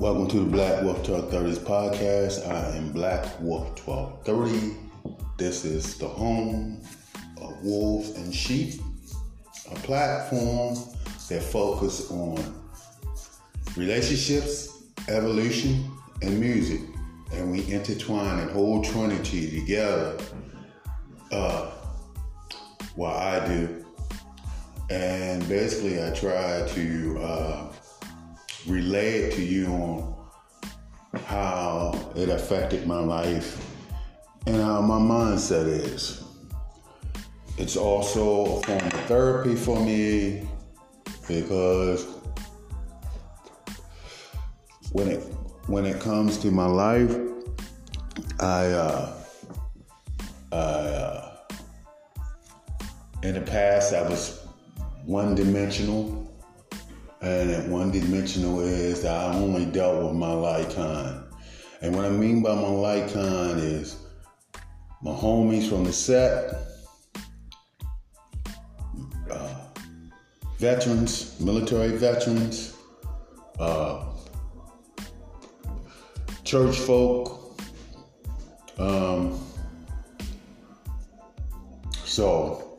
Welcome to the Black Wolf 1230s podcast. I am Black Wolf 1230. This is the home of wolves and sheep, a platform that focuses on relationships, evolution, and music. And we intertwine that whole trinity together. Uh, what I do. And basically, I try to uh, relay it to you on how it affected my life and how my mindset is. It's also a form of therapy for me because when it when it comes to my life, I uh, I uh, in the past I was one dimensional and that one dimensional is that I only dealt with my like kind. And what I mean by my like kind is my homies from the set, uh, veterans, military veterans, uh, church folk. Um, so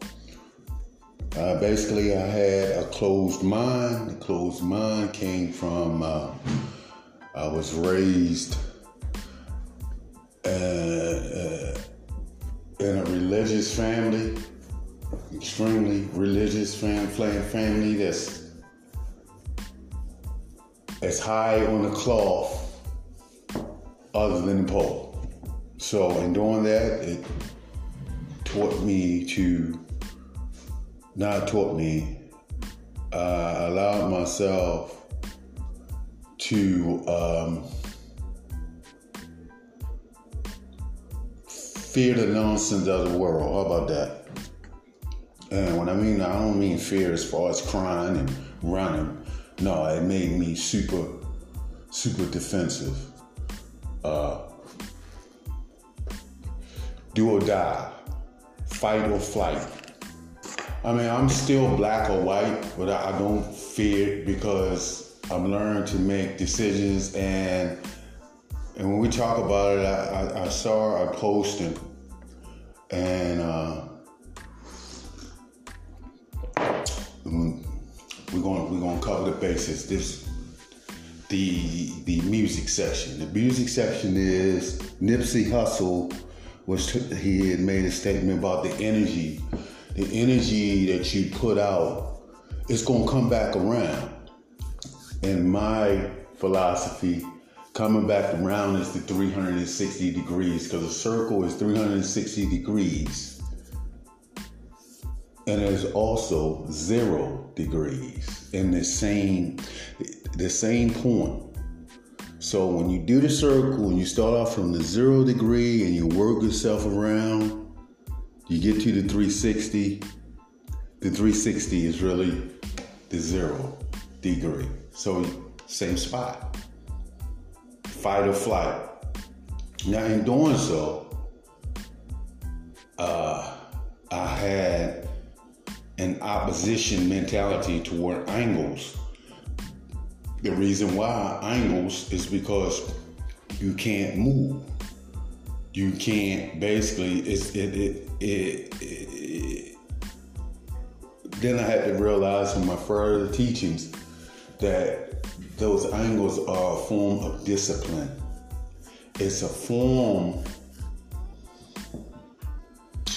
uh, basically, I had a closed mind. The closed mind came from uh, I was raised uh, uh in a religious family, extremely religious family, family that's as high on the cloth other than the pole. So, in doing that, it taught me to not taught me. I allowed myself to um, fear the nonsense of the world. How about that? And when I mean, I don't mean fear as far as crying and running. No, it made me super, super defensive. Uh, do or die, fight or flight. I mean, I'm still black or white, but I, don't fear because I'm learning to make decisions. And and when we talk about it, I, I, I saw a posting, and uh, we're going we're to cover the bases. This the the music section. The music section is Nipsey Hussle was he had made a statement about the energy the energy that you put out is going to come back around. And my philosophy, coming back around is the 360 degrees because a circle is 360 degrees. And there's also zero degrees in the same the same point. So when you do the circle and you start off from the zero degree and you work yourself around, you get to the 360. The 360 is really the zero degree. So same spot. Fight or flight. Now in doing so, uh, I had an opposition mentality toward angles. The reason why angles is because you can't move you can't basically it's it it, it, it then I had to realize from my further teachings that those angles are a form of discipline. It's a form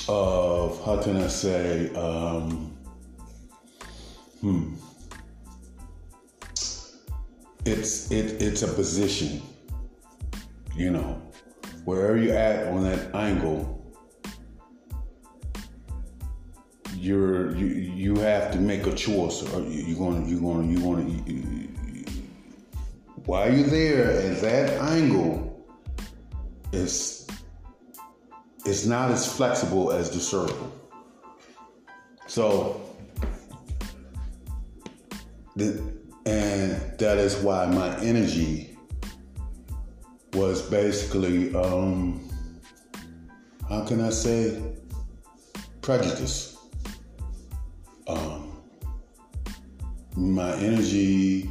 of how can I say um, hmm it's it it's a position you know wherever you're at on that angle, you're you you have to make a choice. Or you're going you're going you're going you, while you're there at that angle, it's it's not as flexible as the circle. So the and that is why my energy was basically, um, how can I say, prejudice. Um, my energy,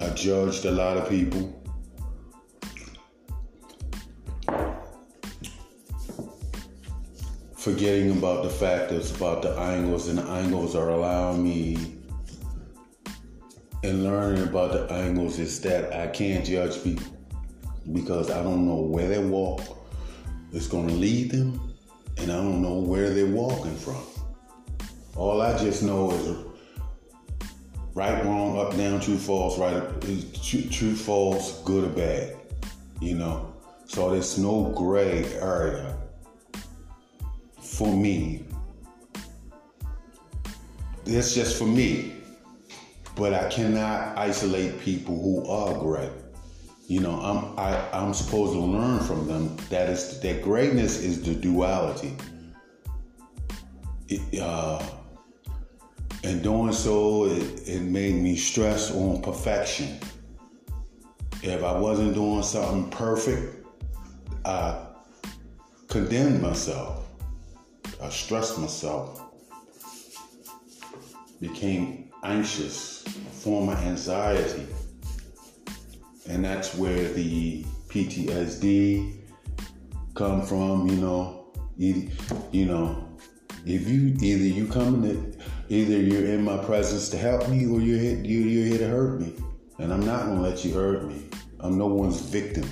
I judged a lot of people. Forgetting about the factors, about the angles, and the angles are allowing me and learning about the angles is that I can't judge people because I don't know where they walk is going to lead them, and I don't know where they're walking from. All I just know is right, wrong, up, down, true, false, right, true, true, false, good or bad. You know, so there's no gray area for me. It's just for me. But I cannot isolate people who are gray. You know, I'm I, am i am supposed to learn from them. That is that greatness is the duality. It, uh, and doing so, it, it made me stress on perfection. If I wasn't doing something perfect, I condemned myself. I stressed myself. Became anxious, a form of anxiety. And that's where the PTSD come from, you know. You know, if you either you coming in either you're in my presence to help me or you're here, you, you're here to hurt me. And I'm not gonna let you hurt me. I'm no one's victim.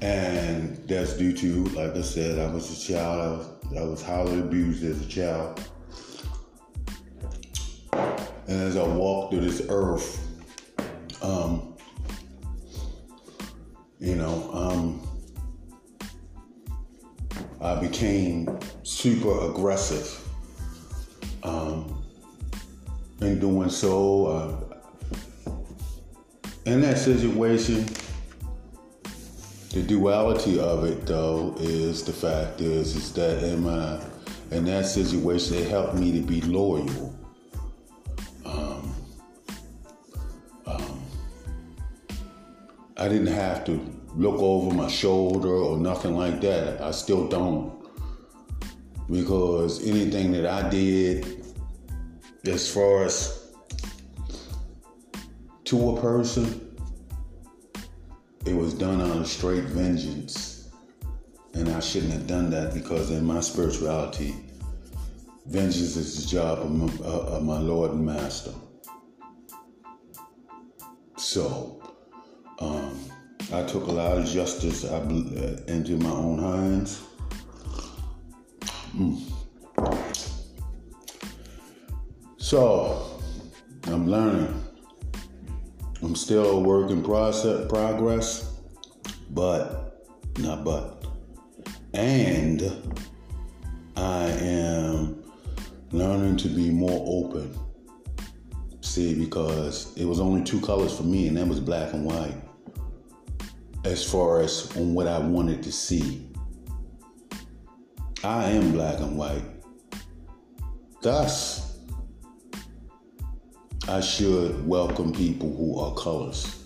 And that's due to, like I said, I was a child. I was, I was highly abused as a child. And as I walked through this earth, um, you know, um, I became super aggressive. Um, in doing so, uh, in that situation, the duality of it though is the fact is is that in my in that situation it helped me to be loyal. Um, um, I didn't have to look over my shoulder or nothing like that. I still don't. Because anything that I did as far as to a person, it was done on a straight vengeance. And I shouldn't have done that because in my spirituality, vengeance is the job of my, of my Lord and Master. So, um, I took a lot of justice uh, into my own hands. Mm. So I'm learning. I'm still a work in process progress, but not but. And I am learning to be more open. See, because it was only two colors for me, and that was black and white. As far as on what I wanted to see. I am black and white. Thus, I should welcome people who are colors.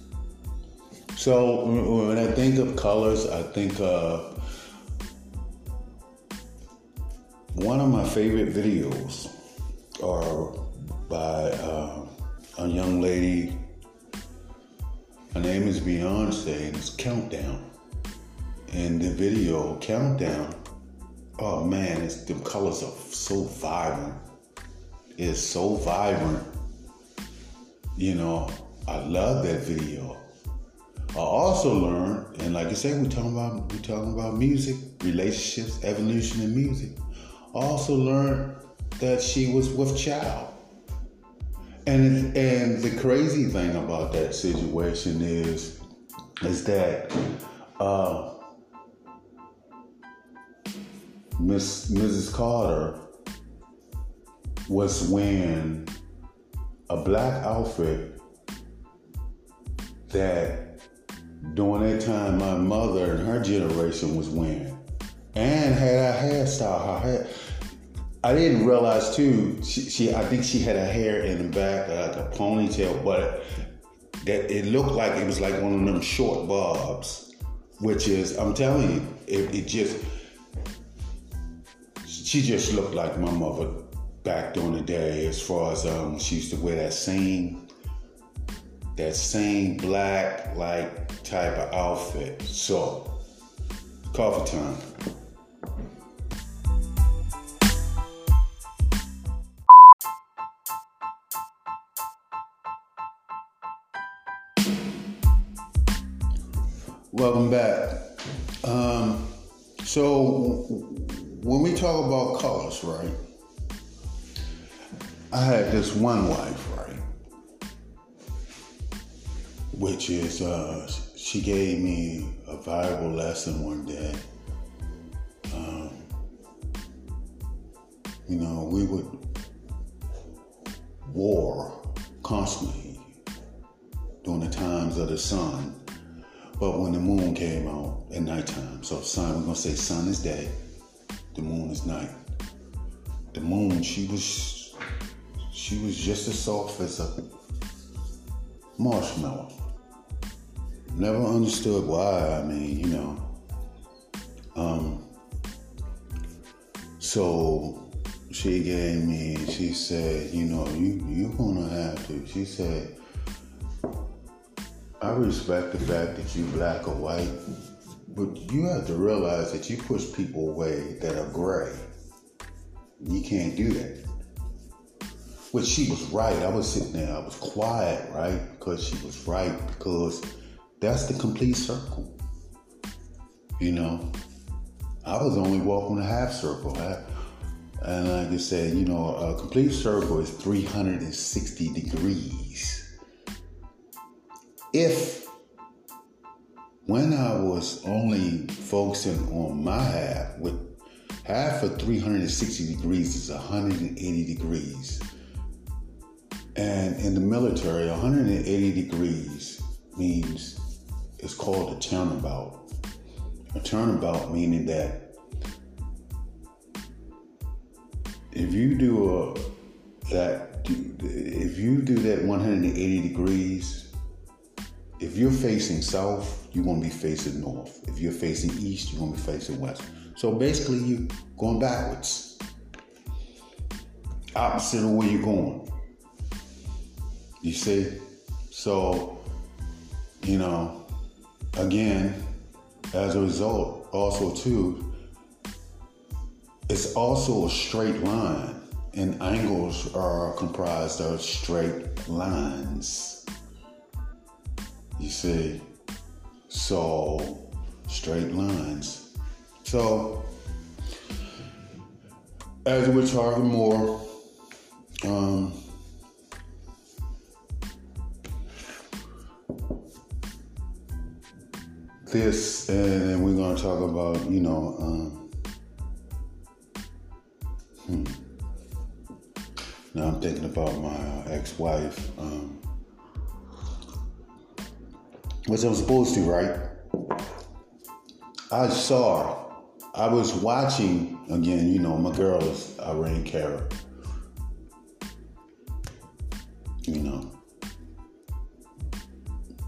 So when I think of colors, I think uh, one of my favorite videos are by uh, a young lady. Her name is Beyonce, and it's Countdown. And the video Countdown, oh man, it's the colors are so vibrant. It's so vibrant you know, I love that video. I also learned, and like I said, we're talking about we're talking about music, relationships, evolution in music. I also learned that she was with child. And and the crazy thing about that situation is is that uh, Miss Mrs. Carter was wearing a black outfit that during that time my mother and her generation was wearing and had a hairstyle. Her hair, I didn't realize too. She, she, I think she had her hair in the back like a ponytail, but that it looked like it was like one of them short bobs, which is I'm telling you, it, it just she just looked like my mother back during the day as far as um, she used to wear that same that same black like type of outfit. So, coffee time. Welcome back. Um, so, when we talk about colors, right? I had this one wife, right? Which is, uh, she gave me a valuable lesson one day. Um, you know, we would war constantly during the times of the sun but when the moon came out at nighttime, so sun, we're gonna say sun is day, the moon is night. The moon, she was, she was just as soft as a marshmallow. Never understood why. I mean, you know. Um. So she gave me. She said, you know, you you're gonna have to. She said I respect the fact that you black or white, but you have to realize that you push people away that are gray. You can't do that. But she was right. I was sitting there, I was quiet, right? Because she was right, because that's the complete circle. You know, I was only walking a half circle. And like I said, you know, a complete circle is 360 degrees if when I was only focusing on my half, with half of 360 degrees is 180 degrees. And in the military, 180 degrees means it's called a turnabout. A turnabout meaning that if you do a that if you do that 180 degrees if you're facing south, you're going to be facing north. If you're facing east, you're going to be facing west. So basically, you're going backwards, opposite of where you're going. You see? So, you know, again, as a result, also, too, it's also a straight line, and angles are comprised of straight lines. You see, so straight lines. So as we're talking more, um, this, and we're going to talk about, you know, um, hmm. now I'm thinking about my uh, ex-wife. Um, which I'm supposed to, right? I saw, I was watching again, you know, my girl is Irene Cara. You know,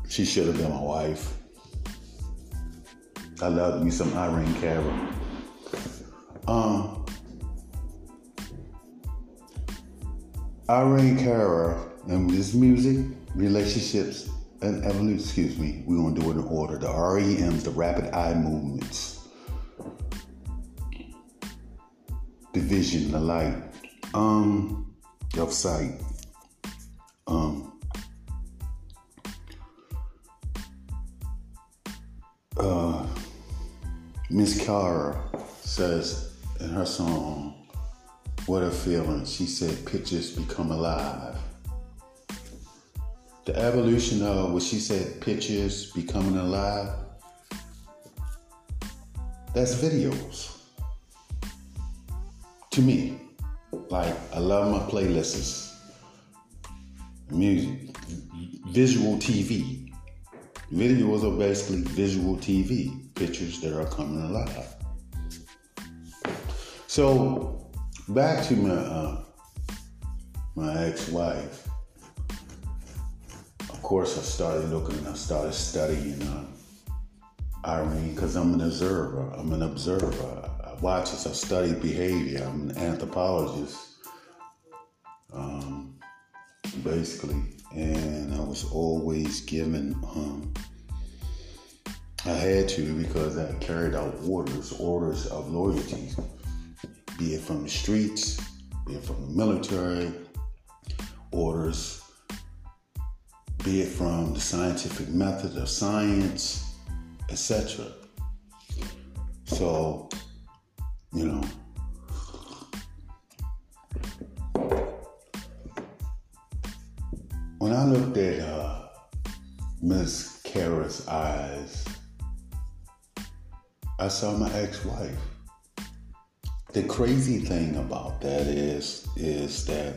she should have been my wife. I love me some Irene Cara. Um, Irene Cara and this music, relationships, evolution, excuse me, we're going to do it in order. The REMs, the rapid eye movements, the vision, the light, um, of sight, um, uh, Miss Cara says in her song, What a Feeling, she said, pictures become alive the evolution of what she said pictures becoming alive. That's videos. To me like i love my playlists. Music visual tv videos are basically visual tv pictures that are coming alive. So back to my uh, my ex-wife course, I started looking, I started studying uh, Irene because I'm an observer. I'm an observer. I watch as I study behavior. I'm an anthropologist. Um, basically, and I was always given. Um, I had to because I carried out orders, orders of loyalty, be it from the streets, be it from the military, orders, be it from the scientific method of science, etc. So, you know, when I looked at uh, Miss Cara's eyes, I saw my ex-wife. The crazy thing about that is, is that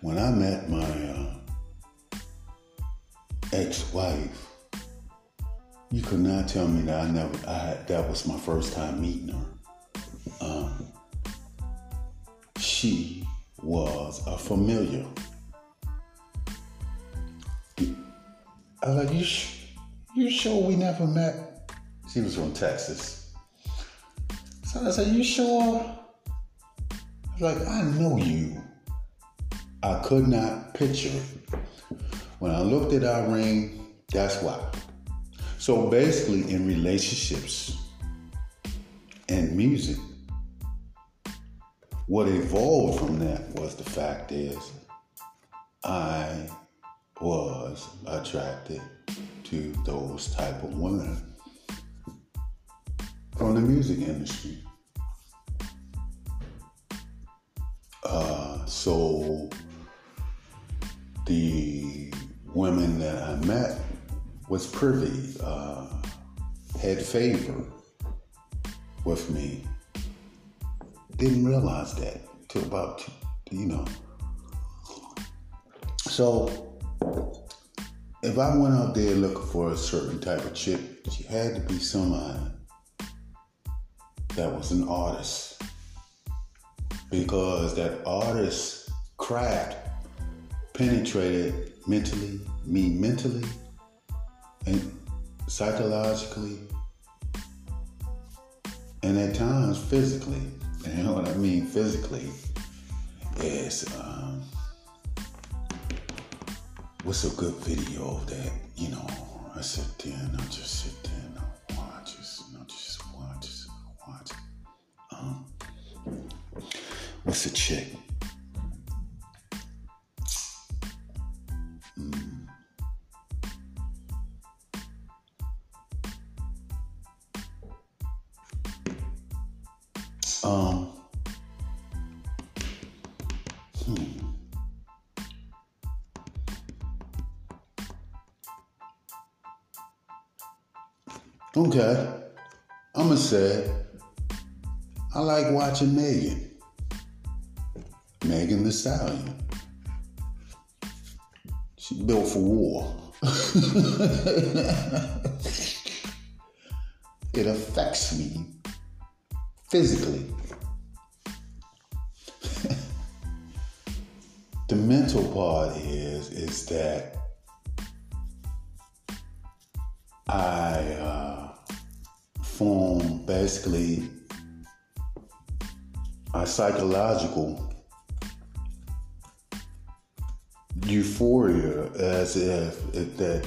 when I met my uh, ex-wife, you could not tell me that I never, I that was my first time meeting her. Um, she was a familiar. I like, you, sh- you sure we never met? She was from Texas. So I said, you sure? Like, I know you. I could not picture. When I looked at Irene, that's why. So basically, in relationships and music, what evolved from that was the fact is I was attracted to those type of women from the music industry. Uh, so the women that I met was privy, uh, had favor with me. Didn't realize that till about, you know. So if I went out there looking for a certain type of chick, she had to be somebody that was an artist. Because that artist craft penetrated mentally, me mentally, and psychologically, and at times physically. You know what I mean physically is um, what's a good video that? You know, I sit there and I just sit there and I watch it and I just watch it and watch it. Um, what's a chick? Okay, I'm gonna say I like watching Megan, Megan Thee Stallion. She built for war. it affects me physically. the mental part is is that I uh, form basically a psychological euphoria as if, if that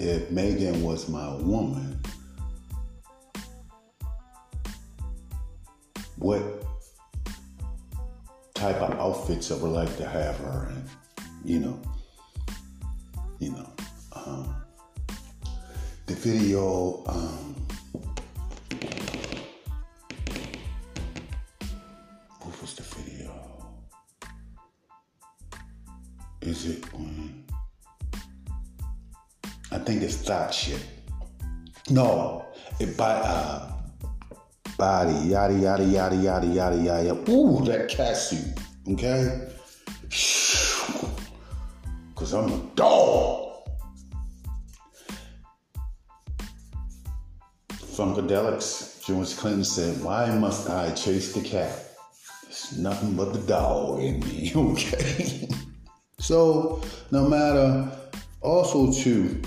if Megan was my woman, what type of outfits I would like to have her in, you know, you know. Um, the video, um, I think it's that shit. No, it by uh, body yada yada yada yada yada yada. Ooh, that cat suit. Okay, cause I'm a dog. Funkadelics, George Clinton said, Why must I chase the cat? It's nothing but the dog in me, okay? so, no matter, also, too,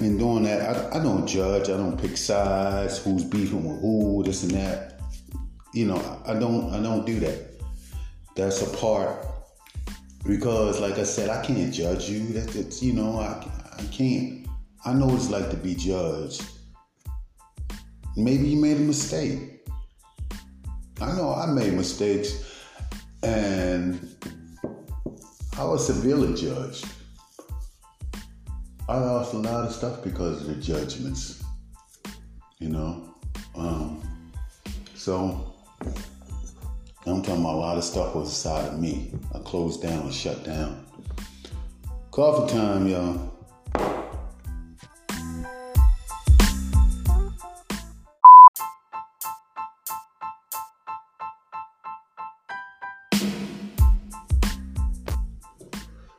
in doing that, I, I don't judge, I don't pick sides, who's beefing with who, this and that. You know, I don't, I don't do that. That's a part because, like I said, I can't judge you. That's, you know, I, I can't. I know what it's like to be judged. Maybe you made a mistake. I know I made mistakes, and I was severely judged. I lost a lot of stuff because of the judgments, you know. Um, so I'm talking about a lot of stuff was inside of me. I closed down and shut down. Coffee time, y'all.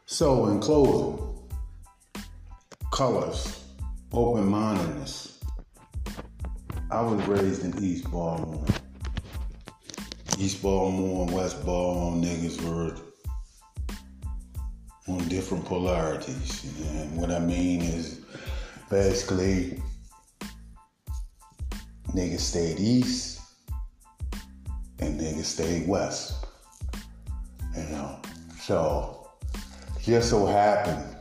So, in closing, colors, open mindedness. I was raised in East Baltimore. East Baltimore and West Baltimore niggas were on different polarities. And what I mean is basically niggas stayed east and niggas stayed west. You know, so just so happened,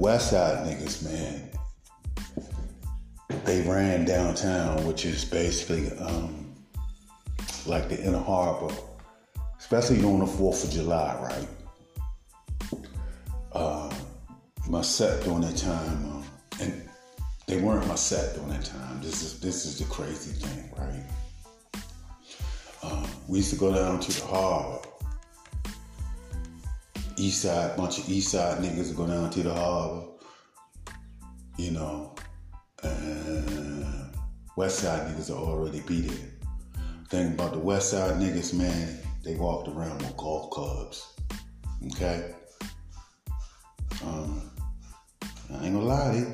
west side niggas, man, they ran downtown, which is basically um, like the inner harbor, especially on the 4th of July, right? Uh, my set during that time, um, and they weren't my set during that time. This is this is the crazy thing, right? Um, we used to go down to the harbor. East side, bunch of east side niggas go down to the harbor, you know, and west side niggas are already be there thing about the West Side niggas, man, they walked around with golf clubs. Okay? Um, I ain't gonna lie to you.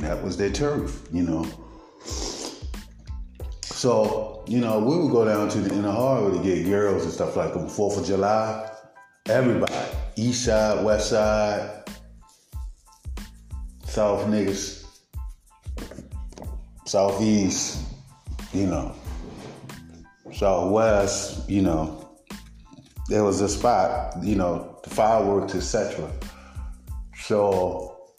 That was their turf, you know. So, you know, we would go down to the inner harbor to get girls and stuff like on 4th of July. Everybody, east side, west side, south niggas, southeast, you know, Southwest, you know, there was a spot, you know, the fireworks, etc. So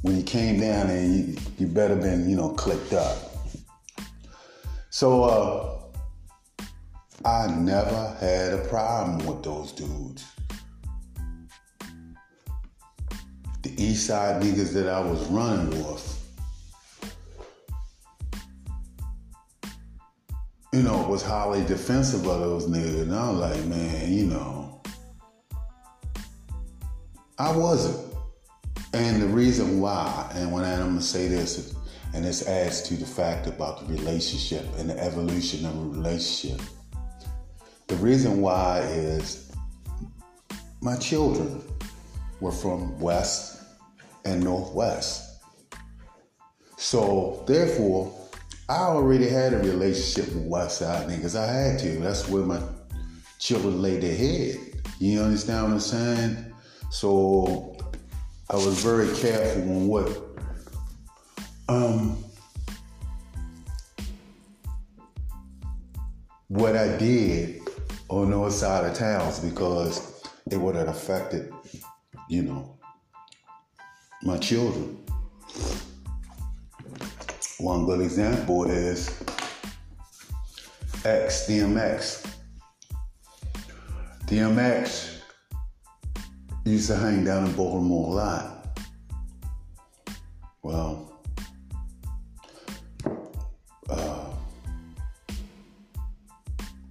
when you came down and you, you better been, you know, clicked up. So uh, I never had a problem with those dudes. The East Side niggas that I was running with you know, was highly defensive of those niggas. And I was like, man, you know, I wasn't. And the reason why, and when I'm gonna say this, and this adds to the fact about the relationship and the evolution of a relationship. The reason why is my children were from West and Northwest. So therefore, I already had a relationship with West Side niggas. I had to. That's where my children laid their head. You understand what I'm saying? So I was very careful on what um what I did on those side of towns because it would have affected, you know, my children. One good example is X, DMX. DMX used to hang down in Baltimore a lot. Well,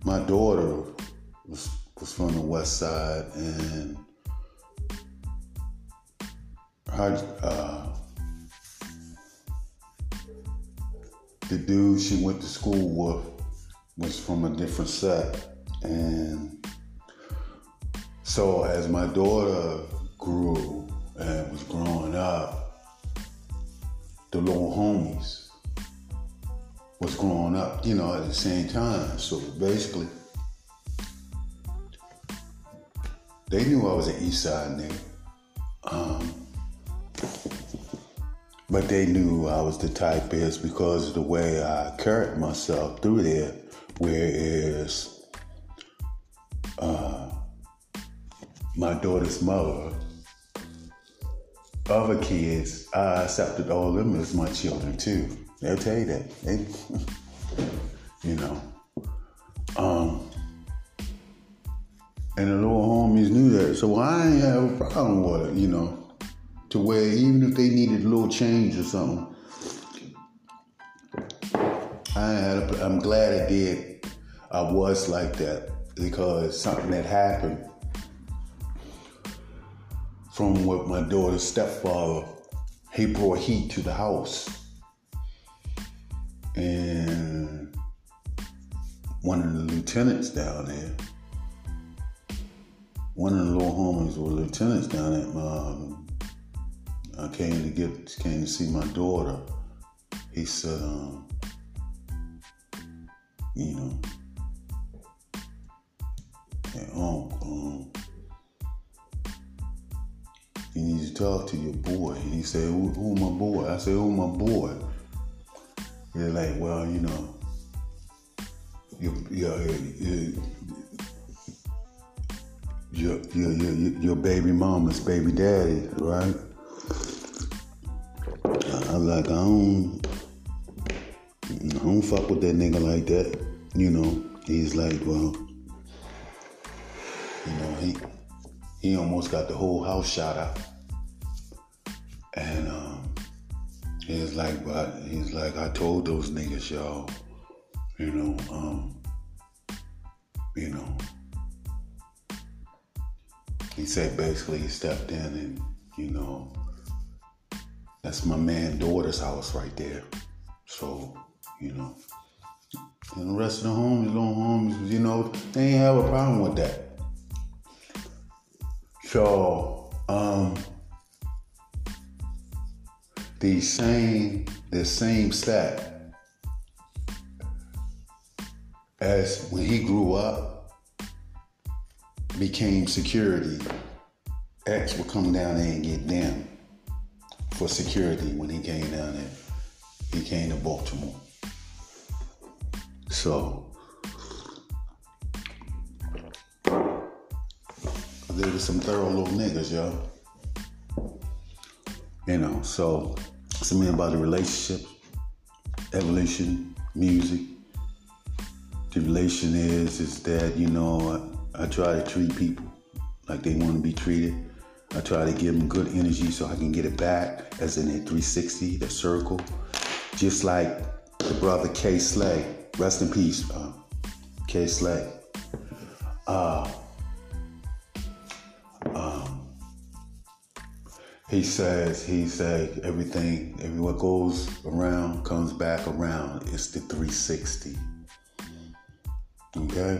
my daughter was, was from the west side and her, uh, the dude she went to school with was from a different set. And so as my daughter grew and was growing you know, at the same time. So basically, they knew I was an East Side nigga. Um, but they knew I was the type is because of the way I carried myself through there, whereas my daughter's mother, other kids, I accepted all of them as my children too. They'll tell you that. They, you know. Um, and the little homies knew that. So I ain't have a problem with it, you know. To where even if they needed a little change or something, I had a, I'm glad I did. I was like that because something that happened from what my daughter's stepfather, he brought heat to the house. And one of the lieutenants down there, one of the little homies were lieutenants down at um, I came to get, came to see my daughter. He said, um, you know, hey, um, you need to talk to your boy. And he said, who, who my boy? I said, who my boy? They're like, well, you know, your, your, your, your, your, your baby mama's baby daddy, right? I was like, I don't, I don't fuck with that nigga like that. You know, he's like, well, you know, he he almost got the whole house shot up. And uh, he's like, but he's like, I told those niggas, y'all, you know, um, you know. He said basically he stepped in and, you know, that's my man daughter's house right there. So, you know. And the rest of the homies, little homies, you know, they ain't have a problem with that. So, um, the same, the same stat as when he grew up, became security. X would come down there and get them for security when he came down there. He came to Baltimore. So they were some thorough little niggas, yo. You know, so something about the relationship, evolution, music. The relation is is that, you know, I, I try to treat people like they want to be treated. I try to give them good energy so I can get it back, as in a 360, the circle. Just like the brother Kay Slay, rest in peace, uh, Kay Slay. Uh, he says, he said, everything, everyone goes around, comes back around. It's the 360. Okay?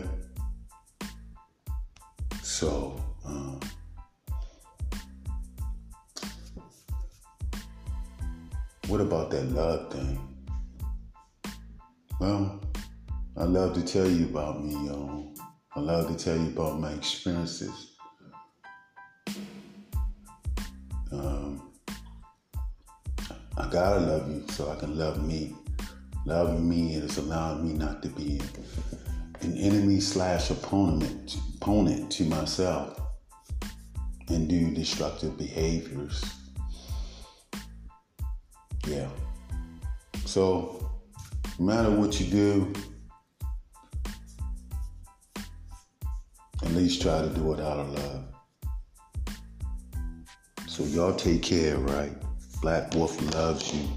So, um, what about that love thing? Well, I love to tell you about me, y'all. I love to tell you about my experiences. Um, I gotta love you so I can love me. Loving me is allowing me not to be an enemy slash opponent opponent to myself and do destructive behaviors. Yeah. So no matter what you do, at least try to do it out of love. So y'all take care, right? Black Wolf loves you.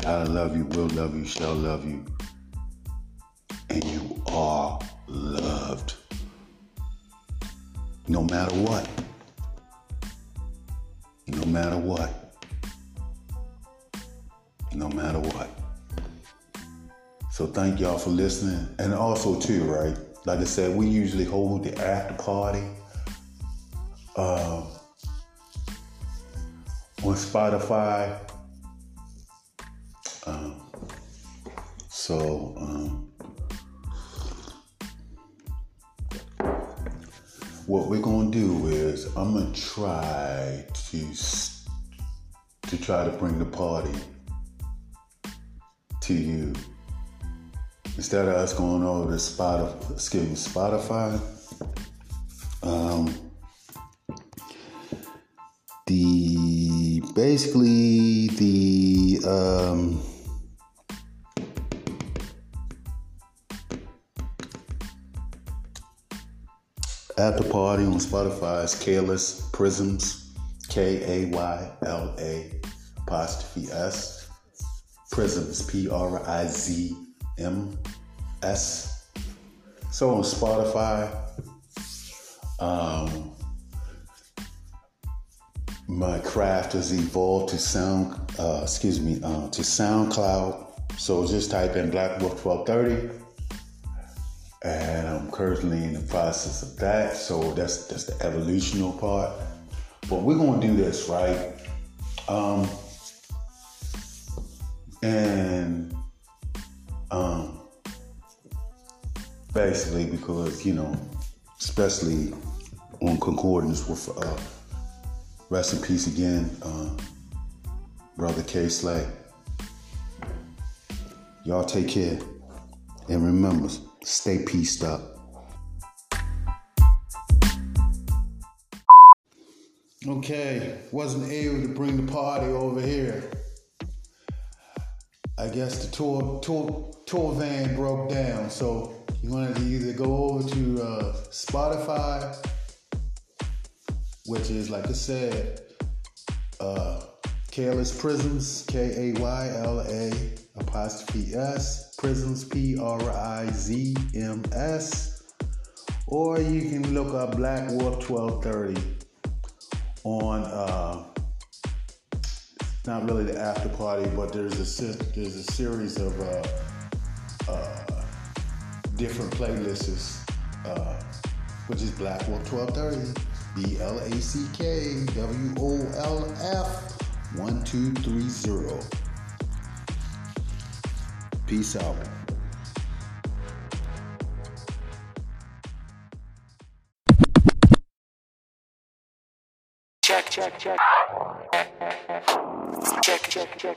Gotta love you, will love you, shall love you. And you are loved. No matter what. No matter what. No matter what. So thank y'all for listening. And also too, right? Like I said, we usually hold the after party. Uh, on Spotify. Um, so um, what we're gonna do is I'm gonna try to to try to bring the party to you instead of us going over to Spotify, excuse me, Spotify. Um, basically the um, after party on Spotify is Kayla's Prizms, K A Y L A apostrophe S. Prizms, P R I Z M S. So on Spotify, um, my craft has evolved to sound, uh, excuse me, uh, to SoundCloud. So just type in Black Wolf 1230, and I'm currently in the process of that. So that's that's the evolutional part. But we're gonna do this right, um, and um, basically because you know, especially on concordance with. Uh, Rest in peace again, uh, Brother K Slay. Y'all take care. And remember, stay peaced up. Okay, wasn't able to bring the party over here. I guess the tour tour tour van broke down, so you wanted to either go over to uh, Spotify which is like I said, uh, Kayla's Prizms, K A Y L A apostrophe S, Prizms, P R I Z M S, or you can look up Black Wolf 1230 on. Uh, not really the after party, but there's a there's a series of uh, uh, different playlists, uh, which is Black Wolf 1230. B L A C K W O L F 1230. Peace out. Check, check, check. Check, check, check.